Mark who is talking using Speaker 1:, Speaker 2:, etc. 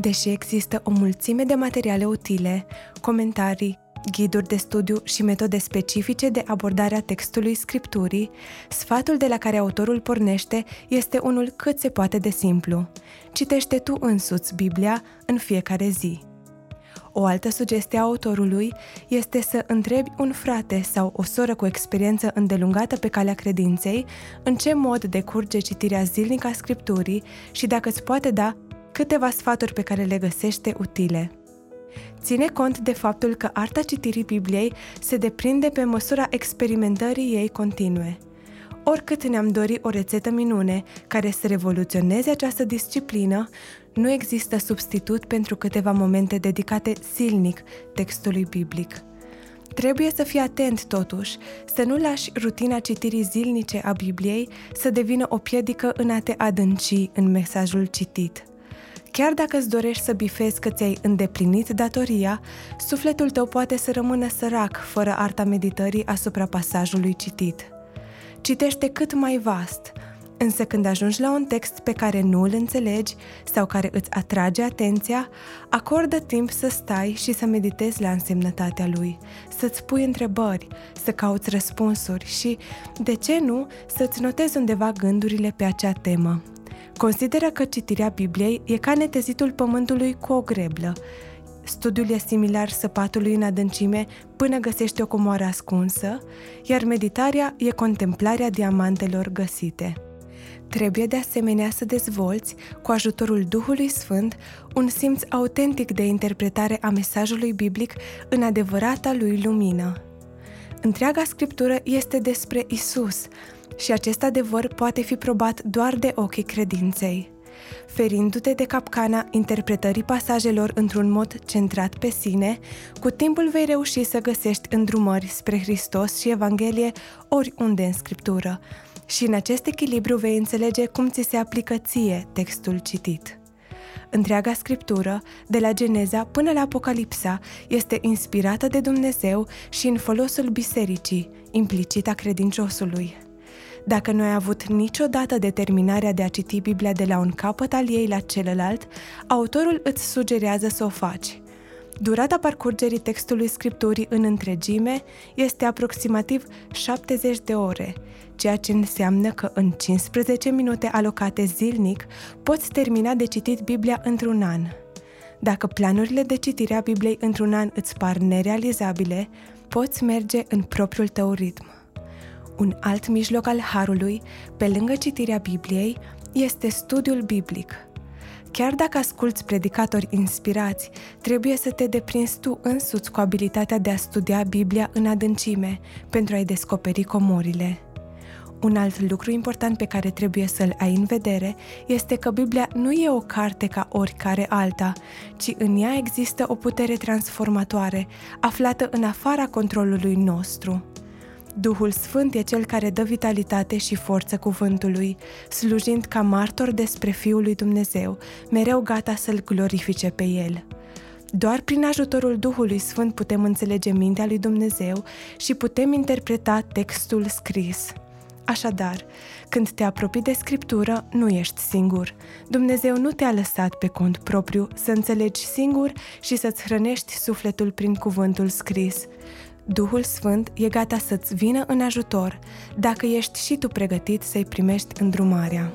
Speaker 1: Deși există o mulțime de materiale utile, comentarii, ghiduri de studiu și metode specifice de abordare a textului scripturii, sfatul de la care autorul pornește este unul cât se poate de simplu. Citește tu însuți Biblia în fiecare zi. O altă sugestie a autorului este să întrebi un frate sau o soră cu experiență îndelungată pe calea credinței în ce mod decurge citirea zilnică a Scripturii și dacă îți poate da câteva sfaturi pe care le găsește utile. Ține cont de faptul că arta citirii Bibliei se deprinde pe măsura experimentării ei continue. Oricât ne-am dori o rețetă minune care să revoluționeze această disciplină, nu există substitut pentru câteva momente dedicate silnic textului biblic. Trebuie să fii atent, totuși, să nu lași rutina citirii zilnice a Bibliei să devină o piedică în a te adânci în mesajul citit. Chiar dacă îți dorești să bifezi că ți-ai îndeplinit datoria, sufletul tău poate să rămână sărac fără arta meditării asupra pasajului citit. Citește cât mai vast, însă când ajungi la un text pe care nu îl înțelegi sau care îți atrage atenția, acordă timp să stai și să meditezi la însemnătatea lui, să-ți pui întrebări, să cauți răspunsuri și, de ce nu, să-ți notezi undeva gândurile pe acea temă. Consideră că citirea Bibliei e ca netezitul pământului cu o greblă. Studiul e similar săpatului în adâncime până găsești o comoară ascunsă, iar meditarea e contemplarea diamantelor găsite. Trebuie de asemenea să dezvolți, cu ajutorul Duhului Sfânt, un simț autentic de interpretare a mesajului biblic în adevărata lui lumină. Întreaga scriptură este despre Isus, și acest adevăr poate fi probat doar de ochii credinței. Ferindu-te de capcana interpretării pasajelor într-un mod centrat pe sine, cu timpul vei reuși să găsești îndrumări spre Hristos și Evanghelie oriunde în Scriptură, și în acest echilibru vei înțelege cum ți se aplică ție textul citit. Întreaga scriptură, de la Geneza până la Apocalipsa, este inspirată de Dumnezeu și în folosul bisericii, implicit a credinciosului. Dacă nu ai avut niciodată determinarea de a citi Biblia de la un capăt al ei la celălalt, autorul îți sugerează să o faci. Durata parcurgerii textului scripturii în întregime este aproximativ 70 de ore, ceea ce înseamnă că în 15 minute alocate zilnic poți termina de citit Biblia într-un an. Dacă planurile de citire a Bibliei într-un an îți par nerealizabile, poți merge în propriul tău ritm. Un alt mijloc al harului, pe lângă citirea Bibliei, este studiul biblic. Chiar dacă asculți predicatori inspirați, trebuie să te deprinzi tu însuți cu abilitatea de a studia Biblia în adâncime pentru a-i descoperi comorile. Un alt lucru important pe care trebuie să-l ai în vedere este că Biblia nu e o carte ca oricare alta, ci în ea există o putere transformatoare, aflată în afara controlului nostru. Duhul Sfânt e cel care dă vitalitate și forță cuvântului, slujind ca martor despre Fiul lui Dumnezeu, mereu gata să-L glorifice pe El. Doar prin ajutorul Duhului Sfânt putem înțelege mintea lui Dumnezeu și putem interpreta textul scris. Așadar, când te apropii de Scriptură, nu ești singur. Dumnezeu nu te-a lăsat pe cont propriu să înțelegi singur și să-ți hrănești sufletul prin cuvântul scris. Duhul Sfânt e gata să-ți vină în ajutor dacă ești și tu pregătit să-i primești îndrumarea.